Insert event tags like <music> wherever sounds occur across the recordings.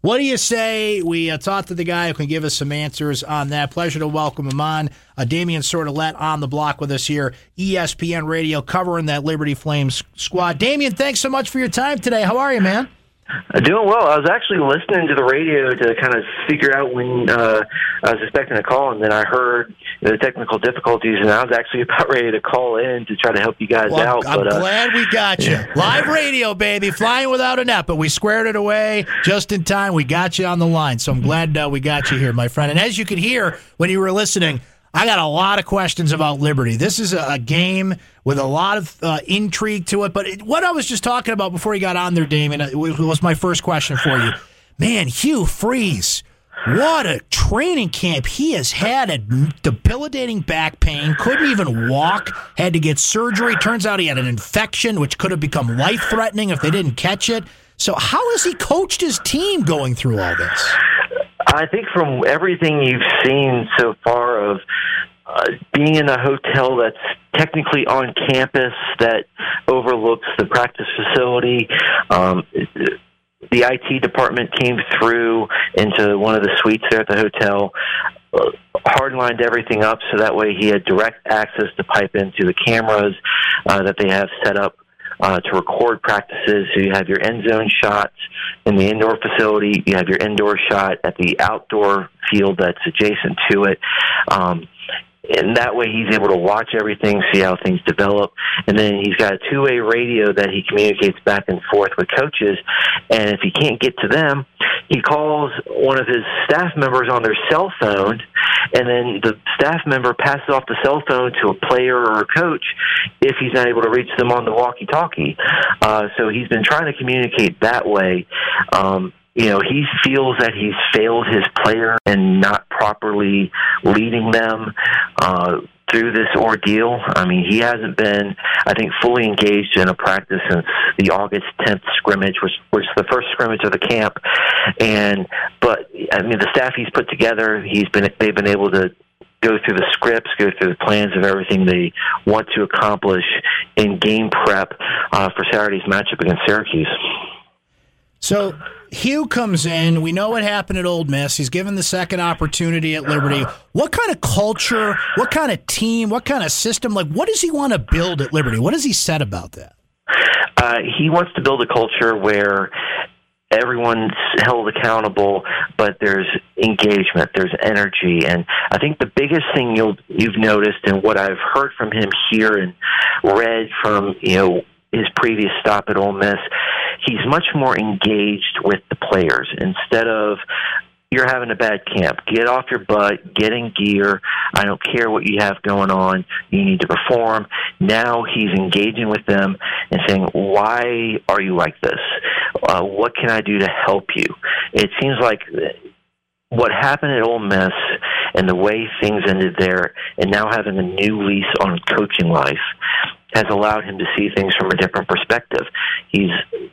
What do you say we uh, talk to the guy who can give us some answers on that? Pleasure to welcome him on. Uh, Damian Sordelett on the block with us here, ESPN Radio, covering that Liberty Flames squad. Damian, thanks so much for your time today. How are you, man? Uh, doing well. I was actually listening to the radio to kind of figure out when uh, I was expecting a call, and then I heard the technical difficulties, and I was actually <laughs> about ready to call in to try to help you guys well, out. I'm but, uh, glad we got you. <laughs> Live radio, baby, flying without a net, but we squared it away just in time. We got you on the line, so I'm glad uh, we got you here, my friend. And as you could hear when you were listening, I got a lot of questions about Liberty. This is a, game with a lot of uh, intrigue to it. But it, what I was just talking about before you got on there, Damon, was my first question for you. Man, Hugh Freeze, what a training camp he has had A debilitating back pain, couldn't even walk, had to get surgery. Turns out he had an infection, which could have become life threatening if they didn't catch it. So, how has he coached his team going through all this? I think from everything you've seen so far of uh, being in a hotel that's technically on campus that overlooks the practice facility, um, the IT department came through into one of the suites there at the hotel, uh, hardlined everything up so that way he had direct access to pipe into the cameras uh, that they have set up uh, to record practices. So you have your end zone shots in the indoor facility, you have your indoor shot at the outdoor field that's adjacent to it. Um, and that way he's able to watch everything, see how things develop, and then he's got a two-way radio that he communicates back and forth with coaches. And if he can't get to them, he calls one of his staff members on their cell phone, and then the staff member passes off the cell phone to a player or a coach if he's not able to reach them on the walkie-talkie. Uh, so he's been trying to communicate that way. Um, you know, he feels that he's failed his player and not properly leading them uh, through this ordeal. I mean, he hasn't been, I think, fully engaged in a practice since the August 10th scrimmage, which was the first scrimmage of the camp. And, but I mean, the staff he's put together, he's been, they've been able to go through the scripts, go through the plans of everything they want to accomplish in game prep uh, for Saturday's matchup against Syracuse. So Hugh comes in. We know what happened at Ole Miss. He's given the second opportunity at Liberty. What kind of culture, what kind of team, what kind of system, like what does he want to build at Liberty? What has he said about that? Uh, he wants to build a culture where everyone's held accountable, but there's engagement, there's energy, and I think the biggest thing you'll you've noticed and what I've heard from him here and read from you know his previous stop at Ole Miss he's much more engaged with the players instead of you're having a bad camp. Get off your butt, get in gear. I don't care what you have going on. You need to perform. Now he's engaging with them and saying, Why are you like this? Uh, what can I do to help you? It seems like what happened at Ole Miss and the way things ended there, and now having a new lease on coaching life has allowed him to see things from a different perspective. He's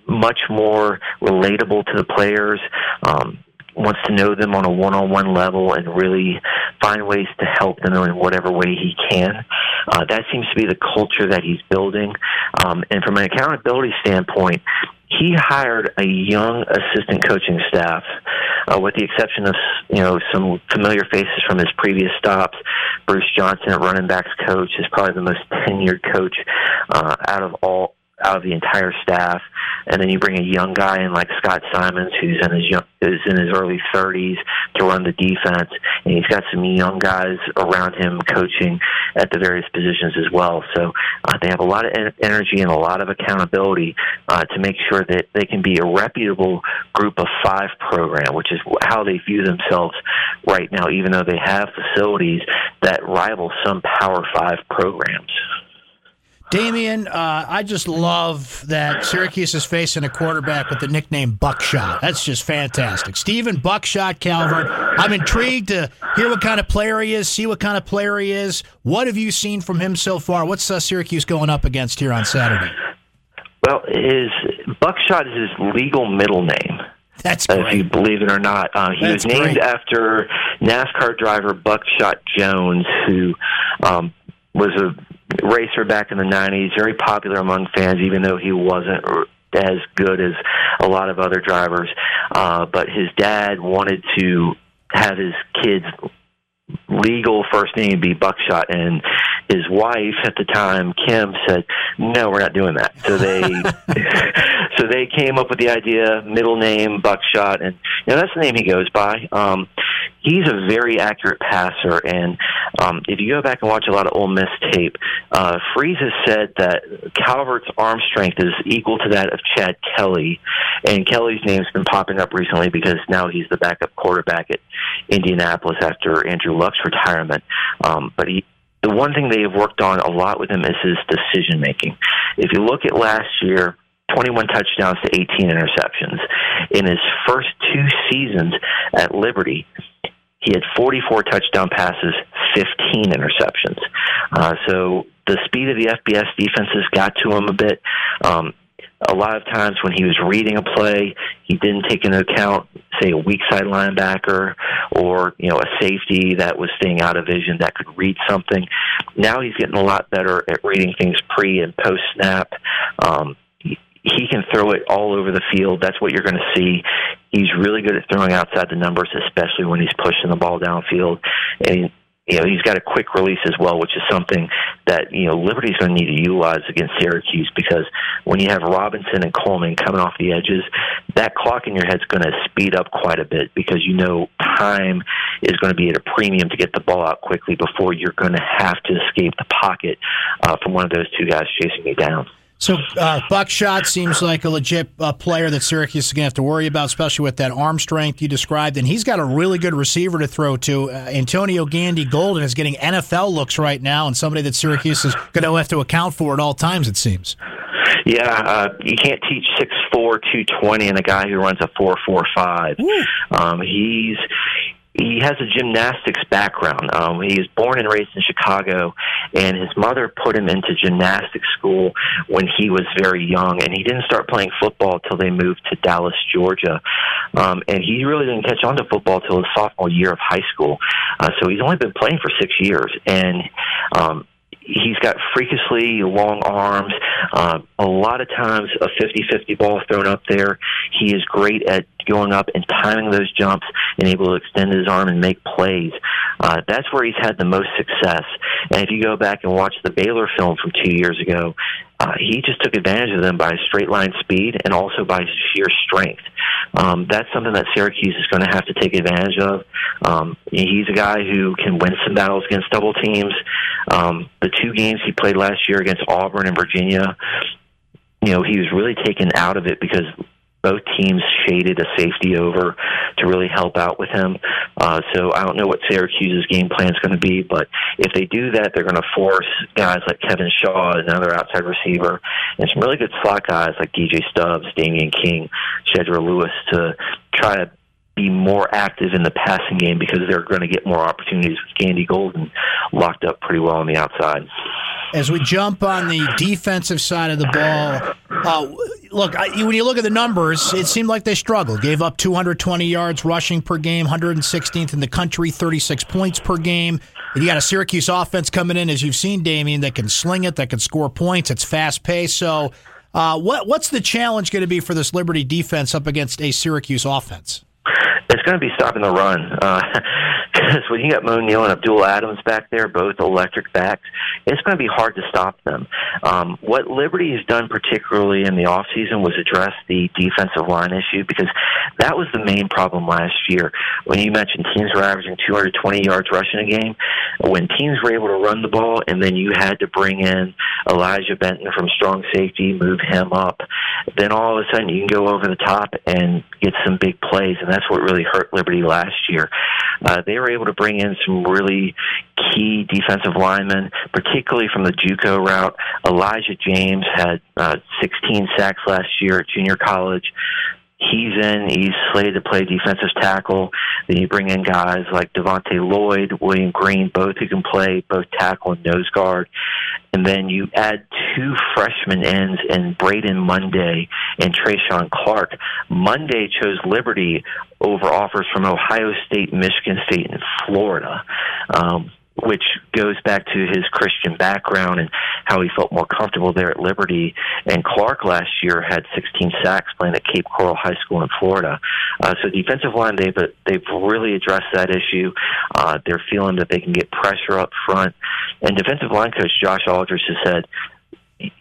much more relatable to the players. Um, wants to know them on a one-on-one level and really find ways to help them in whatever way he can. Uh, that seems to be the culture that he's building. Um, and from an accountability standpoint, he hired a young assistant coaching staff, uh, with the exception of you know some familiar faces from his previous stops. Bruce Johnson, a running backs coach, is probably the most <laughs> tenured coach uh, out of all out of the entire staff, and then you bring a young guy in like Scott Symons, who's in his young, is in his early 30s, to run the defense, and he's got some young guys around him coaching at the various positions as well. So uh, they have a lot of en- energy and a lot of accountability uh, to make sure that they can be a reputable group of five program, which is how they view themselves right now, even though they have facilities that rival some Power Five programs. Damian, uh, I just love that Syracuse is facing a quarterback with the nickname Buckshot. That's just fantastic. Stephen Buckshot Calvert. I'm intrigued to hear what kind of player he is, see what kind of player he is. What have you seen from him so far? What's uh, Syracuse going up against here on Saturday? Well, his Buckshot is his legal middle name. That's great. If you believe it or not, uh, he That's was named great. after NASCAR driver Buckshot Jones, who um, was a racer back in the '90s, very popular among fans, even though he wasn't as good as a lot of other drivers, uh, but his dad wanted to have his kids legal first name be Buckshot, and his wife at the time, Kim, said, "No, we're not doing that." So they, <laughs> <laughs> so they came up with the idea, middle name Buckshot, and you know that's the name he goes by. Um, he's a very accurate passer, and um, if you go back and watch a lot of Ole Miss tape, uh, Freeze has said that Calvert's arm strength is equal to that of Chad Kelly, and Kelly's name's been popping up recently because now he's the backup quarterback at Indianapolis after Andrew Luck's retirement. Um, but he, the one thing they have worked on a lot with him is his decision making. If you look at last year, 21 touchdowns to 18 interceptions. In his first two seasons at Liberty, he had 44 touchdown passes, 15 interceptions. Uh, so the speed of the FBS defenses got to him a bit. Um, a lot of times when he was reading a play, he didn't take into account, say, a weak side linebacker or you know a safety that was staying out of vision that could read something. Now he's getting a lot better at reading things pre and post snap. Um, he can throw it all over the field. That's what you're going to see. He's really good at throwing outside the numbers, especially when he's pushing the ball downfield. And you know, he's got a quick release as well, which is something that, you know, Liberty's going to need to utilize against Syracuse because when you have Robinson and Coleman coming off the edges, that clock in your head's going to speed up quite a bit because you know time is going to be at a premium to get the ball out quickly before you're going to have to escape the pocket uh, from one of those two guys chasing you down. So uh, Buckshot seems like a legit uh, player that Syracuse is going to have to worry about, especially with that arm strength you described. And he's got a really good receiver to throw to. Uh, Antonio Gandy Golden is getting NFL looks right now, and somebody that Syracuse is going to have to account for at all times. It seems. Yeah, uh, you can't teach six four two twenty and a guy who runs a four four five. Um, he's he has a gymnastics background. Um, he was born and raised in Chicago, and his mother put him into gymnastics school when he was very young. And he didn't start playing football till they moved to Dallas, Georgia. Um, and he really didn't catch on to football till his sophomore year of high school. Uh, so he's only been playing for six years, and um, he's got freakishly long arms. Uh, a lot of times, a 50-50 ball thrown up there. He is great at going up and timing those jumps and able to extend his arm and make plays. Uh, that's where he's had the most success. And if you go back and watch the Baylor film from two years ago, uh, he just took advantage of them by straight line speed and also by sheer strength. Um, that's something that Syracuse is going to have to take advantage of. Um, he's a guy who can win some battles against double teams. Um, the two games he played last year against Auburn and Virginia, you know, he was really taken out of it because both teams shaded a safety over to really help out with him. Uh, so I don't know what Syracuse's game plan is going to be, but if they do that, they're going to force guys like Kevin Shaw, another outside receiver, and some really good slot guys like DJ Stubbs, Damian King, Shedro Louis to try to be more active in the passing game because they're going to get more opportunities with Gandy Golden locked up pretty well on the outside. As we jump on the defensive side of the ball, uh, look, I, when you look at the numbers, it seemed like they struggled. Gave up 220 yards rushing per game, 116th in the country, 36 points per game. And you got a Syracuse offense coming in, as you've seen, Damien, that can sling it, that can score points. It's fast paced. So, uh, what what's the challenge going to be for this Liberty defense up against a Syracuse offense? It's going to be stopping the run. Uh, because when you got Moe Neal and Abdul Adams back there, both electric backs, it's going to be hard to stop them. Um, what Liberty has done, particularly in the offseason, was address the defensive line issue because that was the main problem last year. When you mentioned teams were averaging 220 yards rushing a game, when teams were able to run the ball and then you had to bring in Elijah Benton from strong safety, move him up, then all of a sudden you can go over the top and get some big plays, and that's what really hurt Liberty last year. Uh, they were able to bring in some really key defensive linemen, particularly from the JUCO route. Elijah James had uh, 16 sacks last year at junior college. He's in. He's slated to play defensive tackle. Then you bring in guys like Devontae Lloyd, William Green, both who can play both tackle and nose guard. And then you add two freshman ends in Braden Monday and Trayshawn Clark. Monday chose Liberty over offers from Ohio State, Michigan State, and Florida. Um, which goes back to his Christian background and how he felt more comfortable there at Liberty. And Clark last year had 16 sacks playing at Cape Coral High School in Florida. Uh, so defensive line, they've they've really addressed that issue. Uh, they're feeling that they can get pressure up front. And defensive line coach Josh Aldridge has said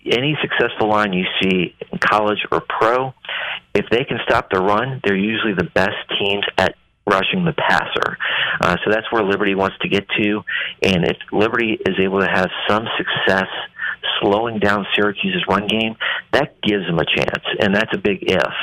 any successful line you see in college or pro, if they can stop the run, they're usually the best teams at rushing the passer. Uh, so that's where Liberty wants to get to. And if Liberty is able to have some success slowing down Syracuse's run game, that gives them a chance. And that's a big if.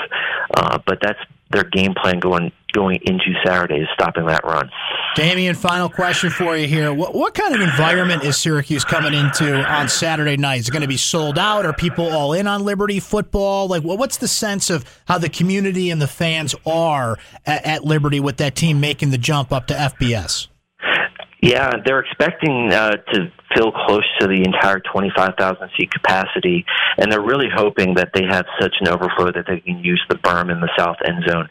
Uh, but that's their game plan going going into Saturday is stopping that run. Damian, final question for you here. What, what kind of environment is Syracuse coming into on Saturday night? Is it going to be sold out? Are people all in on Liberty football? Like, what's the sense of how the community and the fans are at, at Liberty with that team making the jump up to FBS? Yeah, they're expecting uh, to fill close to the entire 25,000 seat capacity, and they're really hoping that they have such an overflow that they can use the berm in the south end zone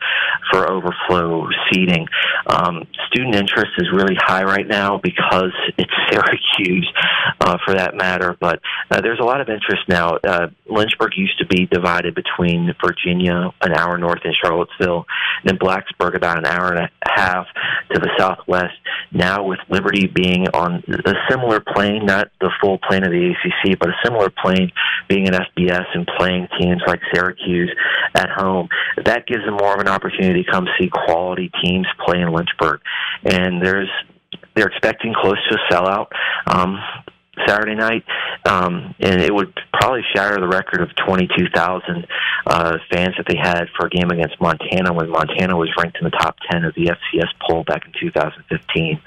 for overflow seating. Um, student interest is really high right now because <laughs> it's Syracuse, uh, for that matter. But uh, there's a lot of interest now. Uh, Lynchburg used to be divided between Virginia, an hour north in Charlottesville, and Blacksburg, about an hour and a half to the southwest. Now, with Liberty being on a similar plane plane, not the full plane of the ACC, but a similar plane being an FBS and playing teams like Syracuse at home. That gives them more of an opportunity to come see quality teams play in Lynchburg. And there's they're expecting close to a sellout. Um, Saturday night, um, and it would probably shatter the record of 22,000 uh, fans that they had for a game against Montana when Montana was ranked in the top 10 of the FCS poll back in 2015.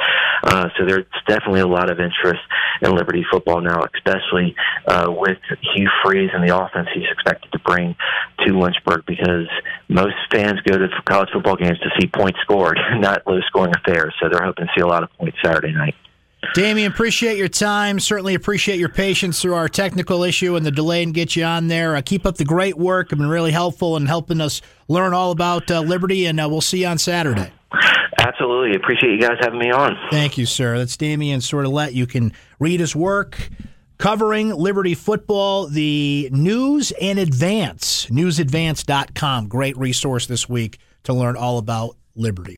Uh, so there's definitely a lot of interest in Liberty football now, especially uh, with Hugh Freeze and the offense he's expected to bring to Lynchburg because most fans go to college football games to see points scored, <laughs> not low scoring affairs. So they're hoping to see a lot of points Saturday night. Damian, appreciate your time. Certainly appreciate your patience through our technical issue and the delay and get you on there. Uh, keep up the great work. It's been really helpful in helping us learn all about uh, Liberty, and uh, we'll see you on Saturday. Absolutely. Appreciate you guys having me on. Thank you, sir. That's Damian Sordelett. You can read his work covering Liberty football, the News in Advance, newsadvance.com. Great resource this week to learn all about Liberty.